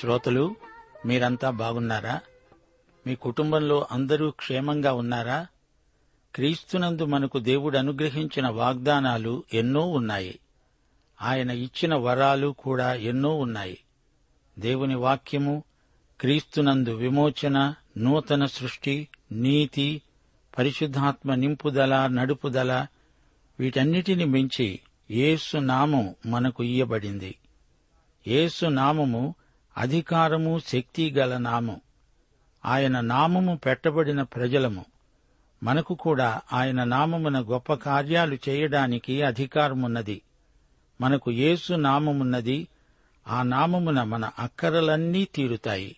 శ్రోతలు మీరంతా బాగున్నారా? మీ కుటుంబంలో అందరూ క్షేమంగా ఉన్నారా? క్రీస్తునందు మనకు దేవుడు అనుగ్రహించిన వాగ్దానాలు ఎన్నో ఉన్నాయి. ఆయన ఇచ్చిన వరాలు కూడా ఎన్నో ఉన్నాయి. దేవుని వాక్యము క్రీస్తునందు విమోచన నూతన సృష్టి నీతి పరిశుద్ధాత్మ నింపుదల నడుపుదల వీటన్నిటిని మించి యేసు నామం మనకు ఇయ్యబడింది. యేసు నామము అధికారము శక్తి గల నామం. ఆయన నామము పెట్టబడిన ప్రజలము. మనకు కూడా ఆయన నామమున గొప్ప కార్యాలు చేయడానికి అధికారమున్నది. మనకు యేసు నామమున్నది. ఆ నామమున మన అక్కరలన్నీ తీరుతాయి.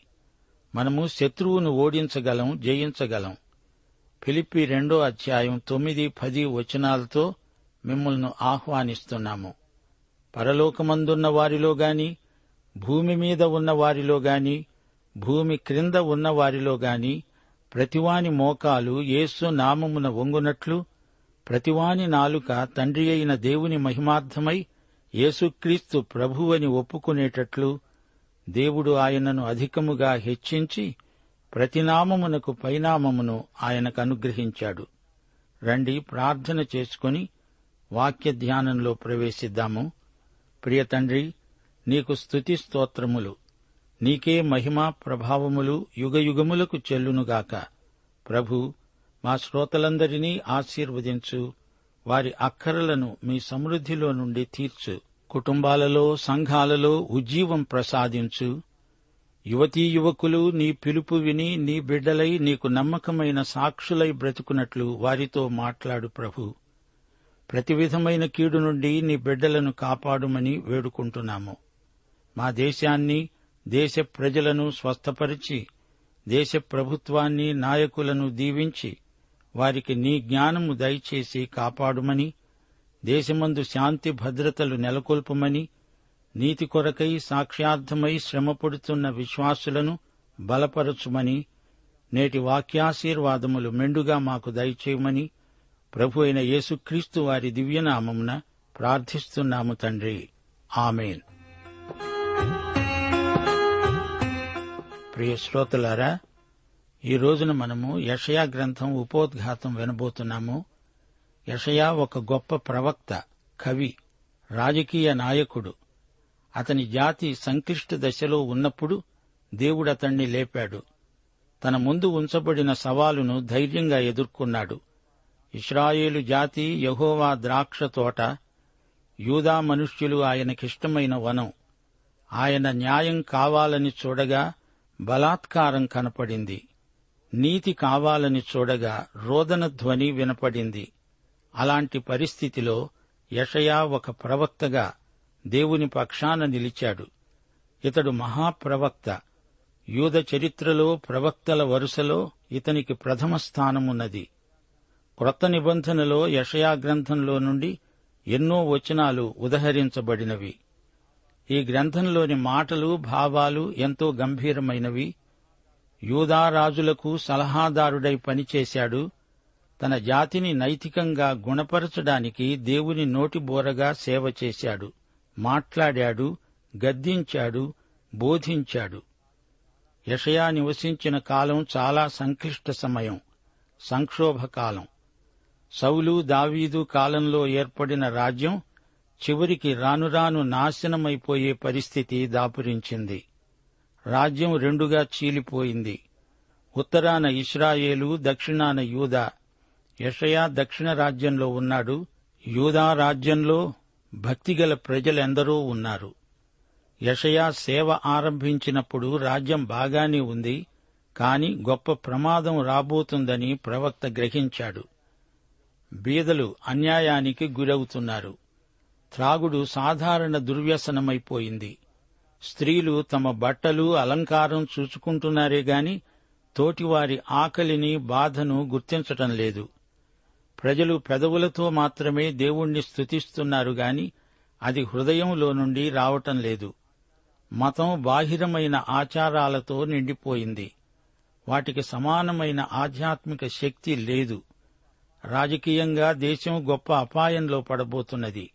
మనము శత్రువును ఓడించగలం జయించగలం. ఫిలిప్పి రెండో అధ్యాయం తొమ్మిది పది వచనాలతో మిమ్మల్ని ఆహ్వానిస్తున్నాము. పరలోకమందున్న వారిలో గాని భూమి మీద ఉన్న వారిలో గాని భూమి క్రింద ఉన్న వారిలో గాని ప్రతివాని మోకాలు యేసు నామమున వంగునట్లు ప్రతివాని నాలుక తండ్రి అయిన దేవుని మహిమార్థమై యేసుక్రీస్తు ప్రభువని ఒప్పుకునేటట్లు దేవుడు ఆయనను అధికముగా హెచ్చించి ప్రతినామమునకు పైనామమును ఆయనకు అనుగ్రహించాడు. రండి ప్రార్థన చేసుకుని వాక్య ధ్యానంలో ప్రవేశిద్దాము. ప్రియ తండ్రి నీకు స్తుతి స్తోత్రములు. నీకే మహిమ ప్రభావములు యుగయుగములకు చెల్లునుగాక. ప్రభు మా శ్రోతలందరినీ ఆశీర్వదించు. వారి అక్కరలను మీ సమృద్ధిలో నుండి తీర్చు. కుటుంబాలలో సంఘాలలో ఉజ్జీవం ప్రసాదించు. యువతీ యువకులు నీ పిలుపు విని నీ బిడ్డలై నీకు నమ్మకమైన సాక్షులై బ్రతుకున్నట్లు వారితో మాట్లాడు ప్రభు. ప్రతి విధమైన కీడు నుండి నీ బిడ్డలను కాపాడుమని వేడుకుంటున్నాము. మా దేశాన్ని దేశ ప్రజలను స్వస్థపరిచి దేశ ప్రభుత్వాన్ని నాయకులను దీవించి వారికి నీ జ్ఞానము దయచేసి కాపాడుమని దేశమందు శాంతి భద్రతలు నెలకొల్పమని నీతి కొరకై సాక్ష్యార్థమై శ్రమపడుతున్న విశ్వాసులను బలపరచుమని నేటి వాక్యాశీర్వాదములు మెండుగా మాకు దయచేయమని ప్రభు అయిన యేసుక్రీస్తు వారి దివ్యనామమున ప్రార్థిస్తున్నాము తండ్రి. ఆమెన్. ప్రియ శ్రోతలారా ఈ రోజున మనము యషయా గ్రంథం ఉపోద్ఘాతం వినబోతున్నాము. యషయా ఒక గొప్ప ప్రవక్త కవి రాజకీయ నాయకుడు. అతని జాతి సంక్లిష్ట దశలో ఉన్నప్పుడు దేవుడు అతణ్ణి లేపాడు. తన ముందు ఉంచబడిన సవాలును ధైర్యంగా ఎదుర్కొన్నాడు. ఇస్రాయేలు జాతి యహోవా ద్రాక్ష తోట యూదా మనుష్యులు ఆయనకిష్టమైన వనం. ఆయన న్యాయం కావాలని చూడగా బలాత్కారం కనపడింది. నీతి కావాలని చూడగా రోదన ధ్వని వినపడింది. అలాంటి పరిస్థితిలో యషయా ఒక ప్రవక్తగా దేవుని పక్షాన నిలిచాడు. ఇతడు మహాప్రవక్త. యూద చరిత్రలో ప్రవక్తల వరుసలో ఇతనికి ప్రథమ స్థానమున్నది. క్రొత్త నిబంధనలో యషయా గ్రంథంలో నుండి ఎన్నో వచనాలు ఉదహరించబడినవి. ఈ గ్రంథంలోని మాటలు భావాలు ఎంతో గంభీరమైనవి. యూదారాజులకు సలహాదారుడై పనిచేశాడు. తన జాతిని నైతికంగా గుణపరచడానికి దేవుని నోటిబోరగా సేవ చేశాడు. మాట్లాడాడు గద్దించాడు బోధించాడు. యషయా నివసించిన కాలం చాలా సంక్లిష్ట సమయం సంక్షోభ కాలం సౌలు దావీదు కాలంలో ఏర్పడిన రాజ్యం చివరికి రానురాను నాశనమైపోయే పరిస్థితి దాపురించింది. రాజ్యం రెండుగా చీలిపోయింది. ఉత్తరాన ఇస్రాయేలు దక్షిణాన యూదా. యషయా దక్షిణ రాజ్యంలో ఉన్నాడు. యూదా రాజ్యంలో భక్తిగల ప్రజలెందరో ఉన్నారు. యషయా సేవ ఆరంభించినప్పుడు రాజ్యం బాగానే ఉంది కాని గొప్ప ప్రమాదం రాబోతుందని ప్రవక్త గ్రహించాడు. బీదలు అన్యాయానికి గురవుతున్నారు. త్రాగుడు సాధారణ దుర్వ్యసనమైపోయింది. స్త్రీలు తమ బట్టలు అలంకారం చూచుకుంటున్నారే గాని తోటివారి ఆకలిని బాధను గుర్తించటం లేదు. ప్రజలు పెదవులతో మాత్రమే దేవుణ్ణి స్తుతిస్తున్నారు గాని అది హృదయంలో నుండి రావటం లేదు. మతం బాహిరమైన ఆచారాలతో నిండిపోయింది. వాటికి సమానమైన ఆధ్యాత్మిక శక్తి లేదు. రాజకీయంగా దేశం గొప్ప అపాయంలో పడబోతున్నది.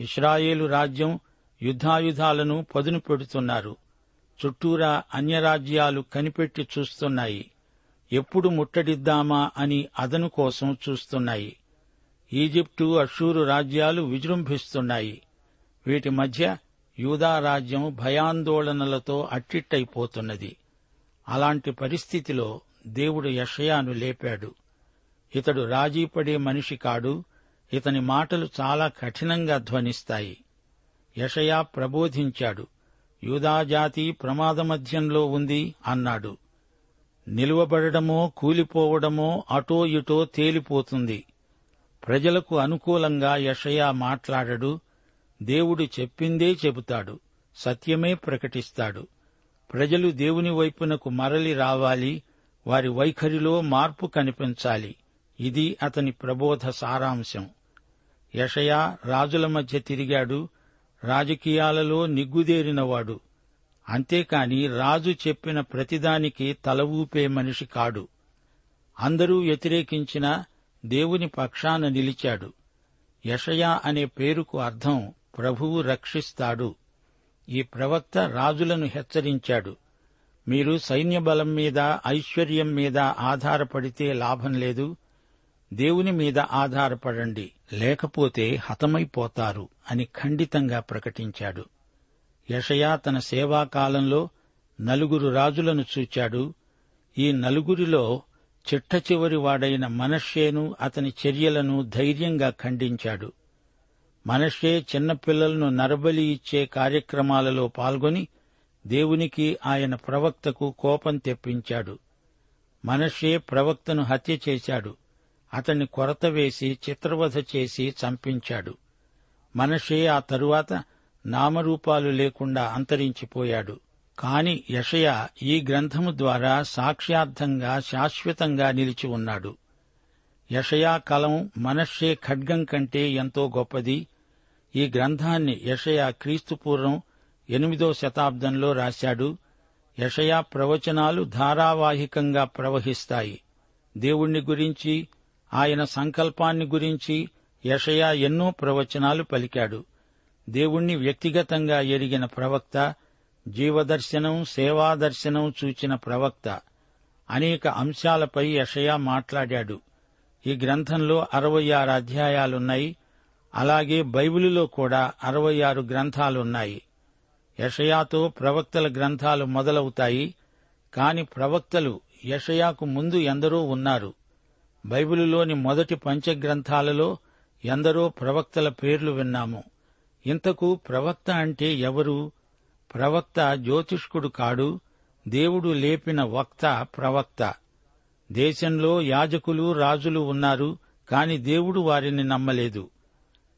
ఇస్రాయేలు రాజ్యం యుద్ధాయుధాలను పదును పెడుతున్నారు. చుట్టూరా అన్యరాజ్యాలు కనిపెట్టి చూస్తున్నాయి. ఎప్పుడు ముట్టడిద్దామా అని అదను కోసం చూస్తున్నాయి. ఈజిప్టు అషూరు రాజ్యాలు విజృంభిస్తున్నాయి. వీటి మధ్య యూదా రాజ్యం భయాందోళనలతో అట్టిట్టయిపోతున్నది. అలాంటి పరిస్థితిలో దేవుడు యషయాను లేపాడు. ఇతడు రాజీపడే మనిషి కాడు ఇతని మాటలు చాలా కఠినంగా ధ్వనిస్తాయి. యషయా ప్రబోధించాడు. యూదాజాతి ప్రమాదమధ్యంలో ఉంది అన్నాడు. నిలువబడడమో కూలిపోవడమో అటో ఇటో తేలిపోతుంది. ప్రజలకు అనుకూలంగా యషయా మాట్లాడడు. దేవుడు చెప్పిందే చెబుతాడు. సత్యమే ప్రకటిస్తాడు. ప్రజలు దేవుని వైపునకు మరలి రావాలి. వారి వైఖరిలో మార్పు కనిపించాలి. ఇది అతని ప్రబోధ సారాంశం. యషయా రాజుల మధ్య తిరిగాడు. రాజకీయాలలో నిగ్గుదేరినవాడు. అంతేకాని రాజు చెప్పిన ప్రతిదానికి తల ఊపే మనిషి కాడు. అందరూ వ్యతిరేకించిన దేవుని పక్షాన నిలిచాడు. యషయా అనే పేరుకు అర్థం ప్రభువు రక్షిస్తాడు. ఈ ప్రవక్త రాజులను హెచ్చరించాడు. మీరు సైన్యబలం మీద ఐశ్వర్యం మీద ఆధారపడితే లాభం లేదు. దేవుని మీద ఆధారపడండి లేకపోతే హతమైపోతారు అని ఖండితంగా ప్రకటించాడు. యషయా తన సేవాకాలంలో నలుగురు రాజులను చూచాడు. ఈ నలుగురిలో చిట్ట చివరి వాడైన మనషేను అతని చర్యలను ధైర్యంగా ఖండించాడు. మనషే చిన్నపిల్లలను నరబలి ఇచ్చే కార్యక్రమాలలో పాల్గొని దేవునికి ఆయన ప్రవక్తకు కోపం తెప్పించాడు. మనషే ప్రవక్తను హత్య చేశాడు. అతన్ని కొరత వేసి చిత్రవధ చేసి చంపించాడు. మనషే ఆ తరువాత నామరూపాలు లేకుండా అంతరించిపోయాడు. కాని యషయ ఈ గ్రంథము ద్వారా సాక్ష్యార్థంగా శాశ్వతంగా నిలిచి ఉన్నాడు. యషయా కలం మనషే ఖడ్గం కంటే ఎంతో గొప్పది. ఈ గ్రంథాన్ని యషయా క్రీస్తుపూర్వం ఎనిమిదో శతాబ్దంలో రాశాడు. యషయా ప్రవచనాలు ధారావాహికంగా ప్రవహిస్తాయి. దేవుణ్ణి గురించి ఆయన సంకల్పాన్ని గురించి యషయా ఎన్నో ప్రవచనాలు పలికాడు. దేవుణ్ణి వ్యక్తిగతంగా ఎరిగిన ప్రవక్త జీవదర్శనం సేవాదర్శనం చూచిన ప్రవక్త. అనేక అంశాలపై యషయా మాట్లాడాడు. ఈ గ్రంథంలో అరవై ఆరు అధ్యాయాలున్నాయి. అలాగే బైబిలులో కూడా అరవై ఆరు గ్రంథాలున్నాయి. యషయాతో ప్రవక్తల గ్రంథాలు మొదలవుతాయి. కాని ప్రవక్తలు యషయాకు ముందు ఎందరో ఉన్నారు. బైబిలులోని మొదటి పంచగ్రంథాలలో ఎందరో ప్రవక్తల పేర్లు విన్నాము. ఇంతకు ప్రవక్త అంటే ఎవరు? ప్రవక్త జ్యోతిష్కుడు కాడు దేవుడు లేపిన వక్త ప్రవక్త. దేశంలో యాజకులు రాజులు ఉన్నారు కాని దేవుడు వారిని నమ్మలేదు.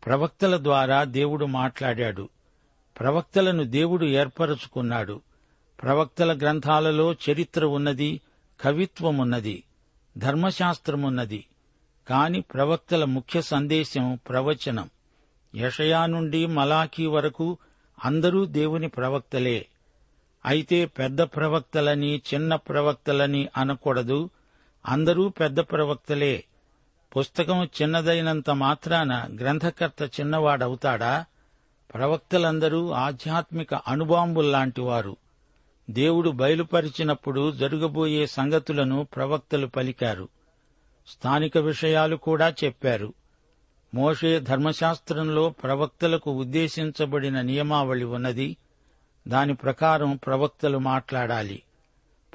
ప్రవక్తల ద్వారా దేవుడు మాట్లాడాడు. ప్రవక్తలను దేవుడు ఏర్పరచుకున్నాడు. ప్రవక్తల గ్రంథాలలో చరిత్ర ఉన్నది కవిత్వమున్నది ధర్మశాస్త్రమున్నది. కాని ప్రవక్తల ముఖ్య సందేశం ప్రవచనం. యషయా నుండి మలాఖీ వరకు అందరూ దేవుని ప్రవక్తలే. అయితే పెద్ద ప్రవక్తలని చిన్న ప్రవక్తలని అనకూడదు. అందరూ పెద్ద ప్రవక్తలే. పుస్తకం చిన్నదైనంత మాత్రాన గ్రంథకర్త చిన్నవాడవుతాడా? ప్రవక్తలందరూ ఆధ్యాత్మిక అణుబాంబుల్లాంటివారు. దేవుడు బయలుపరిచినప్పుడు జరగబోయే సంగతులను ప్రవక్తలు పలికారు. స్థానిక విషయాలు కూడా చెప్పారు. మోషే ధర్మశాస్త్రంలో ప్రవక్తలకు ఉద్దేశించబడిన నియమావళి ఉన్నది. దాని ప్రకారం ప్రవక్తలు మాట్లాడాలి.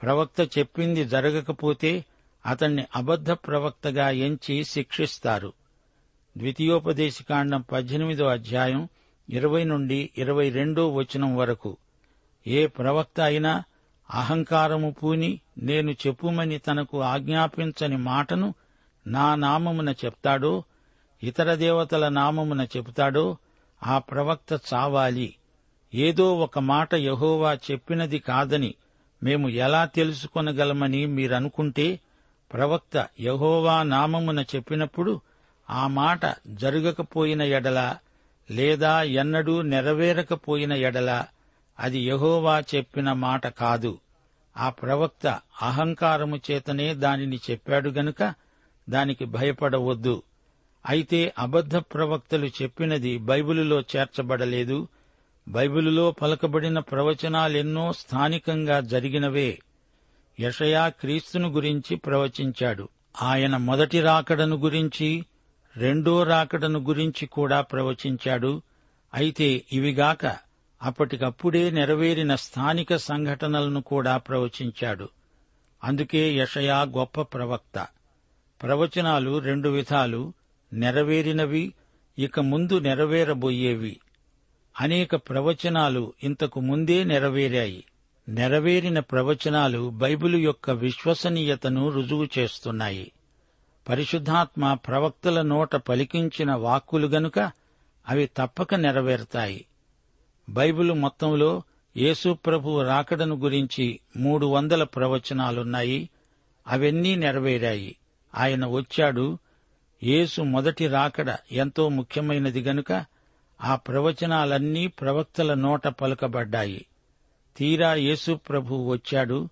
ప్రవక్త చెప్పింది జరగకపోతే అతన్ని అబద్ధ ప్రవక్తగా ఎంచి శిక్షిస్తారు. ద్వితీయోపదేశకాండం పద్దెనిమిదో అధ్యాయం ఇరవై నుండి ఇరవై రెండో వచనం వరకు. ఏ ప్రవక్త అయినా అహంకారము పూని నేను చెప్పుమని తనకు ఆజ్ఞాపించని మాటను నా నామమున చెప్తాడో ఇతర దేవతల నామమున చెబుతాడో ఆ ప్రవక్త చావాలి. ఏదో ఒక మాట యహోవా చెప్పినది కాదని మేము ఎలా తెలుసుకొనగలమని మీరనుకుంటే ప్రవక్త యహోవా నామమున చెప్పినప్పుడు ఆ మాట జరగకపోయిన ఎడల లేదా ఎన్నడూ నెరవేరకపోయిన ఎడల అది యహోవా చెప్పిన మాట కాదు. ఆ ప్రవక్త అహంకారము చేతనే దానిని చెప్పాడు గనుక దానికి భయపడవద్దు. అయితే అబద్ధ ప్రవక్తలు చెప్పినది బైబిలులో చేర్చబడలేదు. బైబిలులో పలకబడిన ప్రవచనాలెన్నో స్థానికంగా జరిగినవే. యషయా క్రీస్తును గురించి ప్రవచించాడు. ఆయన మొదటి రాకడను గురించి రెండో రాకడను గురించి కూడా ప్రవచించాడు. అయితే ఇవిగాక అప్పటికప్పుడే నెరవేరిన స్థానిక సంఘటనలను కూడా ప్రవచించాడు. అందుకే యషయా గొప్ప ప్రవక్త. ప్రవచనాలు రెండు విధాలు నెరవేరినవి ఇక ముందు నెరవేరబోయేవి. అనేక ప్రవచనాలు ఇంతకు ముందే నెరవేరాయి. నెరవేరిన ప్రవచనాలు బైబిలు యొక్క విశ్వసనీయతను రుజువు చేస్తున్నాయి. పరిశుద్ధాత్మ ప్రవక్తల నోట పలికించిన వాక్కులు గనుక అవి తప్పక నెరవేరుతాయి. బైబిల్ మొత్తంలో యేసుప్రభు రాకడను గురించి మూడు వందల ప్రవచనాలున్నాయి. అవన్నీ నెరవేరాయి. ఆయన వచ్చాడు. యేసు మొదటి రాకడ ఎంతో ముఖ్యమైనది గనుక ఆ ప్రవచనాలన్నీ ప్రవక్తల నోట పలుకబడ్డాయి. తీరా యేసు ప్రభు వచ్చాడు.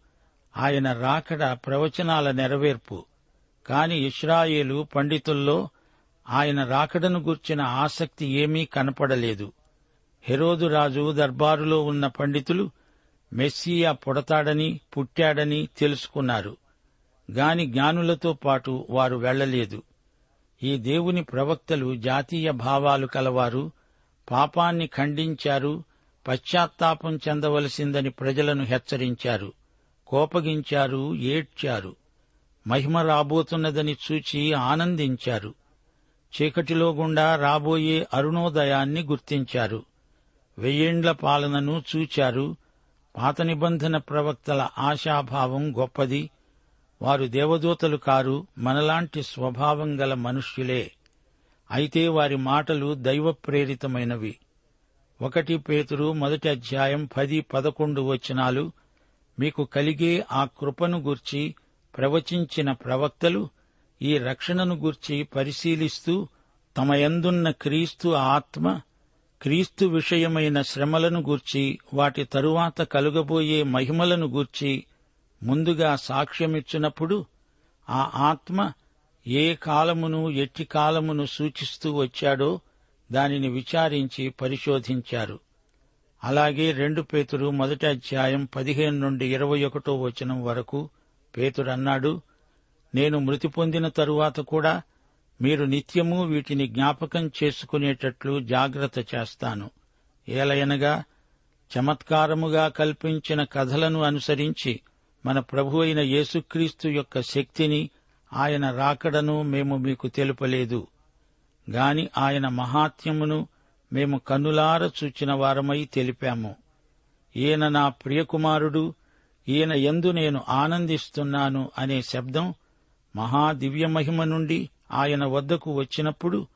ఆయన రాకడ ప్రవచనాల నెరవేర్పు. కాని ఇస్రాయేలు పండితుల్లో ఆయన రాకడను గూర్చిన ఆసక్తి ఏమీ కనపడలేదు. హెరోదు రాజు దర్బారులో ఉన్న పండితులు మెస్సియా పుడతాడని పుట్టాడని తెలుసుకున్నారు. గాని జ్ఞానులతో పాటు వారు వెళ్ళలేదు ఈ దేవుని ప్రవక్తలు జాతీయ భావాలు కలవారు పాపాన్ని ఖండించారు పశ్చాత్తాపం చెందవలసిందని ప్రజలను హెచ్చరించారు కోపగించారు ఏడ్చారు మహిమ రాబోతున్నదని చూచి ఆనందించారు. చీకటిలో గుండా రాబోయే అరుణోదయాన్ని గుర్తించారు. వెయ్యేండ్ల పాలనను చూచారు. పాత నిబంధన ప్రవక్తల ఆశాభావం గొప్పది. వారు దేవదూతలు కారు మనలాంటి స్వభావం గల మనుష్యులే. అయితే వారి మాటలు దైవ ప్రేరితమైనవి ఒకటి పేతురు మొదటి అధ్యాయం పది పదకొండు వచనాలు మీకు కలిగే ఆ కృపను గూర్చి ప్రవచించిన ప్రవక్తలు ఈ రక్షణను గూర్చి పరిశీలిస్తూ తమయందున్న క్రీస్తు ఆత్మ క్రీస్తు విషయమైన శ్రమలను గూర్చి వాటి తరువాత కలుగబోయే మహిమలను గూర్చి ముందుగా సాక్ష్యమిచ్చినప్పుడు ఆ ఆత్మ ఏ కాలమును ఎట్టి కాలమును సూచిస్తూ వచ్చాడో దానిని విచారించి పరిశోధించారు. అలాగే రెండు పేతురు మొదటి అధ్యాయం పదిహేను నుండి ఇరవై ఒకటో వచనం వరకు పేతురన్నాడు నేను మృతి పొందిన తరువాత కూడా మీరు నిత్యము వీటిని జ్ఞాపకం చేసుకునేటట్లు జాగ్రత్త చేస్తాను. ఏలయనగా చమత్కారముగా కల్పించిన కథలను అనుసరించి మన ప్రభు అయిన యేసుక్రీస్తు యొక్క శక్తిని ఆయన రాకడను మేము మీకు తెలుపలేదు. గాని ఆయన మహాత్యమును మేము కన్నులార చూచిన వారమై తెలిపాము. ఈయన నా ప్రియకుమారుడు ఈయన ఎందు నేను ఆనందిస్తున్నాను అనే శబ్దం మహాదివ్యమహిమ నుండి ఆయన వద్దకు వచ్చినప్పుడు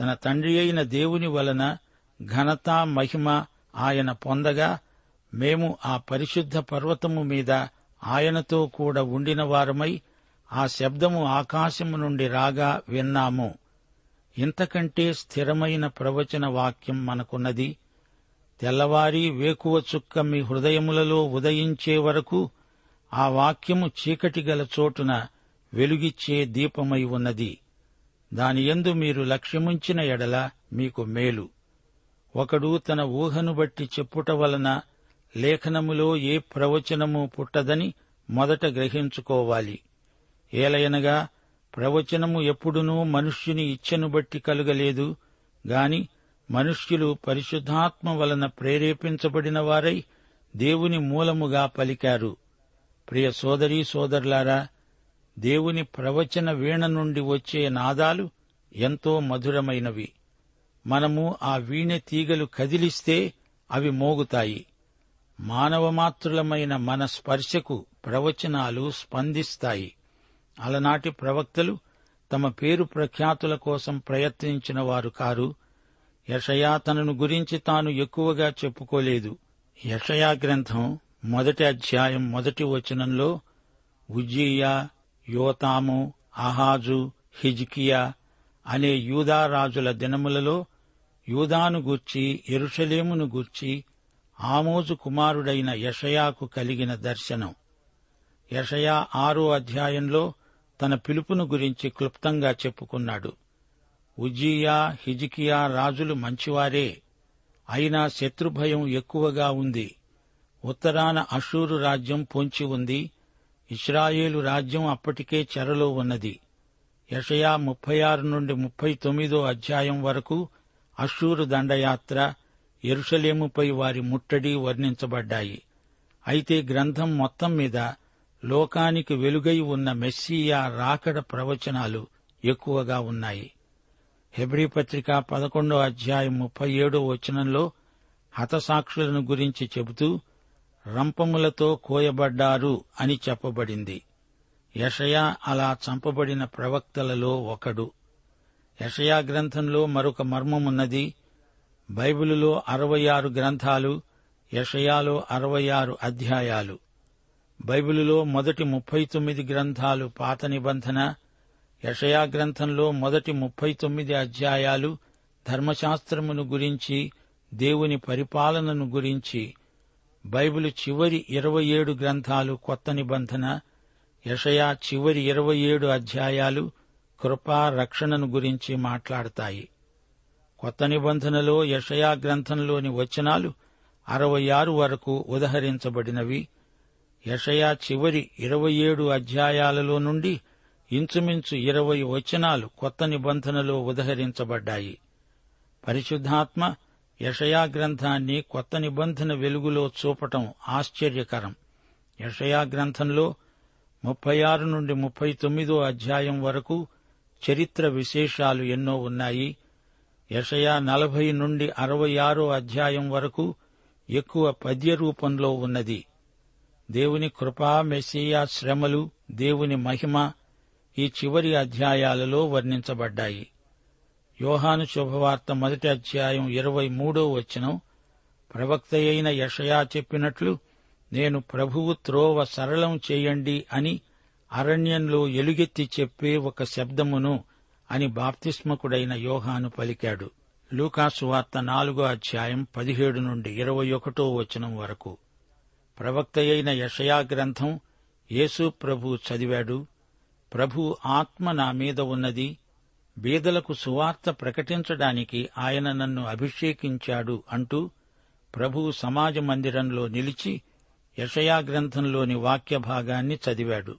తన తండ్రి అయిన దేవుని వలన ఘనత మహిమ ఆయన పొందగా మేము ఆ పరిశుద్ధ పర్వతము మీద ఆయనతో కూడా ఉండిన వారమై ఆ శబ్దము ఆకాశము నుండి రాగా విన్నాము. ఇంతకంటే స్థిరమైన ప్రవచన వాక్యం మనకున్నది. తెల్లవారి వేకువ చుక్క మీ హృదయములలో ఉదయించే వరకు ఆ వాక్యము చీకటి గల చోటున వెలుగిచ్చే దీపమై ఉన్నది. దాని యందు మీరు లక్ష్యముంచిన ఎడల మీకు మేలు. ఒకడు తన ఊహను బట్టి చెప్పుట వలన లేఖనములో ఏ ప్రవచనము పుట్టదని మొదట గ్రహించుకోవాలి. ఏలయనగా ప్రవచనము ఎప్పుడునూ మనుష్యుని ఇచ్ఛను బట్టి కలుగలేదు గాని మనుష్యులు పరిశుద్ధాత్మ వలన ప్రేరేపించబడిన వారై దేవుని మూలముగా పలికారు. ప్రియ సోదరీ సోదరులారా దేవుని ప్రవచన వీణ నుండి వచ్చే నాదాలు ఎంతో మధురమైనవి. మనము ఆ వీణ తీగలు కదిలిస్తే అవి మోగుతాయి. మానవమాత్రులమైన మన స్పర్శకు ప్రవచనాలు స్పందిస్తాయి. అలనాటి ప్రవక్తలు తమ పేరు ప్రఖ్యాతుల కోసం ప్రయత్నించిన వారు కారు. యషయా తనను గురించి తాను ఎక్కువగా చెప్పుకోలేదు. యషయా గ్రంథం మొదటి అధ్యాయం మొదటి వచనంలో ఉజ్జీయా యోతాము అహాజు హిజ్కియా అనే యూదారాజుల దినములలో యూదాను గూర్చి ఎరుషలేమును గూర్చి ఆమోజు కుమారుడైన యషయాకు కలిగిన దర్శనం. యషయా ఆరో అధ్యాయంలో తన పిలుపును గురించి క్లుప్తంగా చెప్పుకున్నాడు. ఉజ్జియా హిజికియా రాజులు మంచివారే. అయినా శత్రుభయం ఎక్కువగా ఉంది. ఉత్తరాన అషూరు రాజ్యం పొంచి ఉంది. ఇస్రాయేలు రాజ్యం అప్పటికే చెరలో ఉన్నది. యషయా ముప్పై ఆరు నుండి ముప్పై తొమ్మిదో అధ్యాయం వరకు అషూరు దండయాత్ర ఎరుషలేముపై వారి ముట్టడి వర్ణించబడ్డాయి. అయితే గ్రంథం మొత్తం మీద లోకానికి వెలుగై ఉన్న మెస్సియా రాకడ ప్రవచనాలు ఎక్కువగా ఉన్నాయి. హెబ్రీ పత్రిక పదకొండో అధ్యాయం ముప్పై ఏడో వచనంలో హతసాక్షులను గురించి చెబుతూ రంపములతో కోయబడ్డారు అని చెప్పబడింది. యషయా అలా చంపబడిన ప్రవక్తలలో ఒకడు. యషయా గ్రంథంలో మరొక మర్మమున్నది. బైబిలులో అరవై ఆరు గ్రంథాలు యషయాలో అరవై ఆరు అధ్యాయాలు. బైబిలులో మొదటి ముప్పై తొమ్మిది గ్రంథాలు పాత నిబంధన యషయా గ్రంథంలో మొదటి ముప్పై తొమ్మిది అధ్యాయాలు ధర్మశాస్త్రమును గురించి దేవుని పరిపాలనను గురించి బైబిల్ చివరి ఇరవై ఏడు గ్రంథాలు కొత్త నిబంధన యషయా చివరి ఇరవై ఏడు అధ్యాయాలు కృపా రక్షణను గురించి మాట్లాడతాయి. కొత్త నిబంధనలో యషయా గ్రంథంలోని వచనాలు అరవై ఆరు వరకు ఉదహరించబడినవి. యషయా చివరి ఇరవై ఏడు అధ్యాయాలలో నుండి ఇంచుమించు ఇరవై వచనాలు కొత్త నిబంధనలో ఉదహరించబడ్డాయి. పరిశుద్ధాత్మ యషయా గ్రంథాన్ని కొత్త నిబంధన వెలుగులో చూపటం ఆశ్చర్యకరం. యషయా గ్రంథంలో ముప్పై ఆరు నుండి ముప్పై తొమ్మిదో అధ్యాయం వరకు చరిత్ర విశేషాలు ఎన్నో ఉన్నాయి. యషయా నలభై నుండి అరవై ఆరో అధ్యాయం వరకు ఎక్కువ పద్య రూపంలో ఉన్నది. దేవుని కృపా మెస్సియా శ్రమలు దేవుని మహిమ ఈ చివరి అధ్యాయాలలో వర్ణించబడ్డాయి. యోహాను శుభవార్త మొదటి అధ్యాయం ఇరవై మూడో వచనం. ప్రవక్త అయిన యషయా చెప్పినట్లు నేను ప్రభువు త్రోవ సరళం చేయండి అని అరణ్యంలో ఎలుగెత్తి చెప్పే ఒక శబ్దమును అని బాప్తిస్మకుడైన యోహాను పలికాడు. లూకాసు వార్త నాలుగో అధ్యాయం పదిహేడు నుండి ఇరవై ఒకటో వచనం వరకు. ప్రవక్త అయిన యషయా గ్రంథం యేసు ప్రభు చదివాడు ప్రభు ఆత్మ నా మీద ఉన్నది బీదలకు సువార్త ప్రకటించడానికి ఆయన నన్ను అభిషేకించాడు అంటూ ప్రభువు సమాజ మందిరంలో నిలిచి యషయా గ్రంథంలోని వాక్య భాగాన్ని చదివాడు.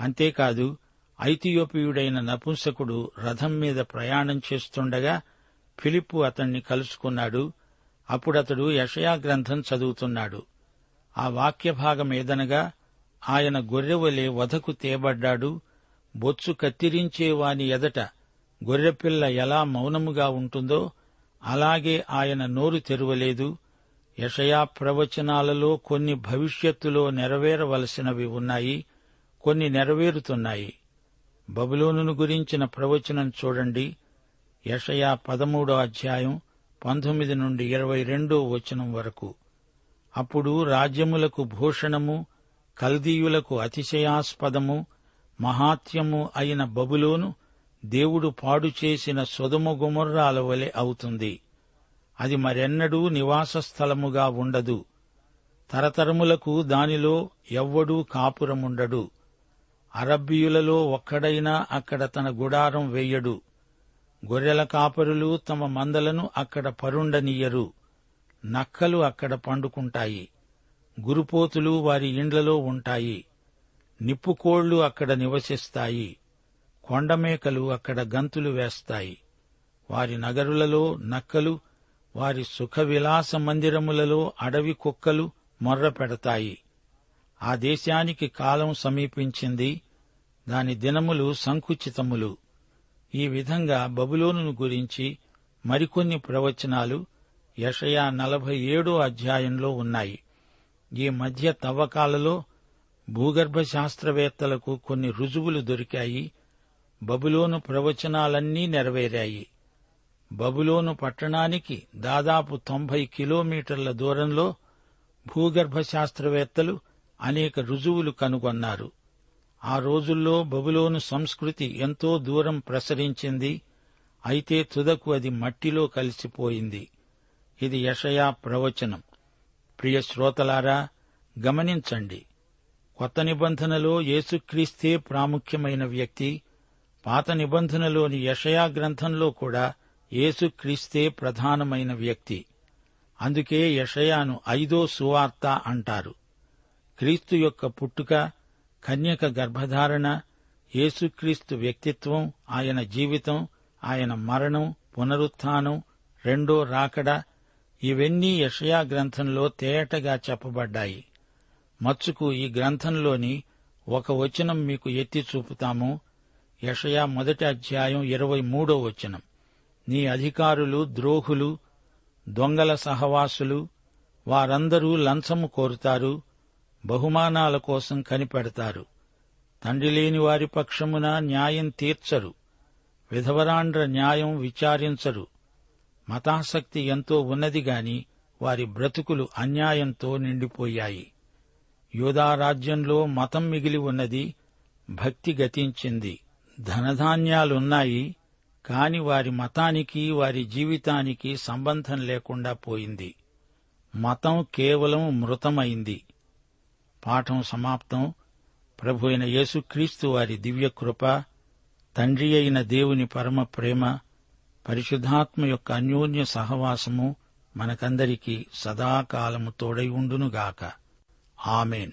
అంతేకాదు ఐతియోపియుడైన నపుంసకుడు రథం మీద ప్రయాణం చేస్తుండగా ఫిలిప్పు అతణ్ణి కలుసుకున్నాడు. అప్పుడతడు యషయా గ్రంథం చదువుతున్నాడు. ఆ వాక్య భాగం ఏదనగా ఆయన గొర్రెవలే వధకు తేబడ్డాడు బొచ్చు కత్తిరించేవాని ఎదట గొర్రెపిల్ల ఎలా మౌనముగా ఉంటుందో అలాగే ఆయన నోరు తెరవలేదు. యషయా ప్రవచనాలలో కొన్ని భవిష్యత్తులో నెరవేరవలసినవి ఉన్నాయి కొన్ని నెరవేరుతున్నాయి. బబులోనును గురించిన ప్రవచనం చూడండి. యషయా పదమూడో అధ్యాయం పంతొమ్మిది నుండి ఇరవై రెండో వచనం వరకు. అప్పుడు రాజ్యములకు భూషణము కల్దీయులకు అతిశయాస్పదము మహాత్యము అయిన బబులోను దేవుడు పాడు చేసిన సొదము గుమర్రాల వలె అవుతుంది. అది మరెన్నడూ నివాస స్థలముగా ఉండదు. తరతరములకు దానిలో ఎవ్వడూ కాపురముండడు. అరబ్బీయులలో ఒక్కడైనా అక్కడ తన గుడారం వేయడు. గొర్రెల కాపరులు తమ మందలను అక్కడ పరుండనీయరు. నక్కలు అక్కడ పండుకుంటాయి. గురుపోతులు వారి ఇండ్లలో ఉంటాయి. నిప్పుకోళ్ళు అక్కడ నివసిస్తాయి. కొండమేకలు అక్కడ గంతులు వేస్తాయి. వారి నగరులలో నక్కలు వారి సుఖ విలాస మందిరములలో అడవి కుక్కలు మొర్ర పెడతాయి. ఆ దేశానికి కాలం సమీపించింది. దాని దినములు సంకుచితములు. ఈ విధంగా బబులోనును గురించి మరికొన్ని ప్రవచనాలు యషయా నలభై ఏడో అధ్యాయంలో ఉన్నాయి. ఈ మధ్య తవ్వకాలలో భూగర్భ శాస్త్రవేత్తలకు కొన్ని రుజువులు దొరికాయి. బబులోను ప్రవచనాలన్నీ నెరవేరాయి. బబులోను పట్టణానికి దాదాపు తొంభై కిలోమీటర్ల దూరంలో భూగర్భ శాస్త్రవేత్తలు అనేక రుజువులు కనుగొన్నారు. ఆ రోజుల్లో బబులోను సంస్కృతి ఎంతో దూరం ప్రసరించింది. అయితే తుదకు అది మట్టిలో కలిసిపోయింది. ఇది యషయా ప్రవచనం. ప్రియ శ్రోతలారా గమనించండి. కొత్త నిబంధనలో యేసుక్రీస్తే ప్రాముఖ్యమైన వ్యక్తి పాత నిబంధనలోని యషయా గ్రంథంలో కూడా యేసుక్రీస్తే ప్రధానమైన వ్యక్తి. అందుకే యషయాను ఐదో సువార్త అంటారు. క్రీస్తు యొక్క పుట్టుక కన్యక గర్భధారణ యేసుక్రీస్తు వ్యక్తిత్వం ఆయన జీవితం ఆయన మరణం పునరుత్థానం రెండో రాకడ ఇవన్నీ యషయా గ్రంథంలో తేటగా చెప్పబడ్డాయి. మచ్చుకు ఈ గ్రంథంలోని ఒక వచనం మీకు ఎత్తి చూపుతాము. యషయా మొదటి అధ్యాయం ఇరవై మూడో వచనం. నీ అధికారులు ద్రోహులు దొంగల సహవాసులు వారందరూ లంచము కోరుతారు బహుమానాల కోసం కనిపెడతారు. తండ్రి లేని వారి పక్షమున న్యాయం తీర్చరు విధవరాండ్ర న్యాయం విచారించరు. మతాసక్తి ఎంతో ఉన్నది గాని వారి బ్రతుకులు అన్యాయంతో నిండిపోయాయి. యూదారాజ్యంలో మతం మిగిలి ఉన్నది భక్తి గతించింది. ధనధాన్యాలున్నాయి కాని వారి మతానికి వారి జీవితానికి సంబంధం లేకుండా పోయింది. మతం కేవలం మృతమైంది. పాఠం సమాప్తం. ప్రభు అయిన యేసుక్రీస్తు వారి దివ్య కృప తండ్రి అయిన దేవుని పరమ ప్రేమ పరిశుద్ధాత్మ యొక్క అన్యోన్య సహవాసము మనకందరికీ సదాకాలము తోడై ఉండునుగాక. ఆమెన్.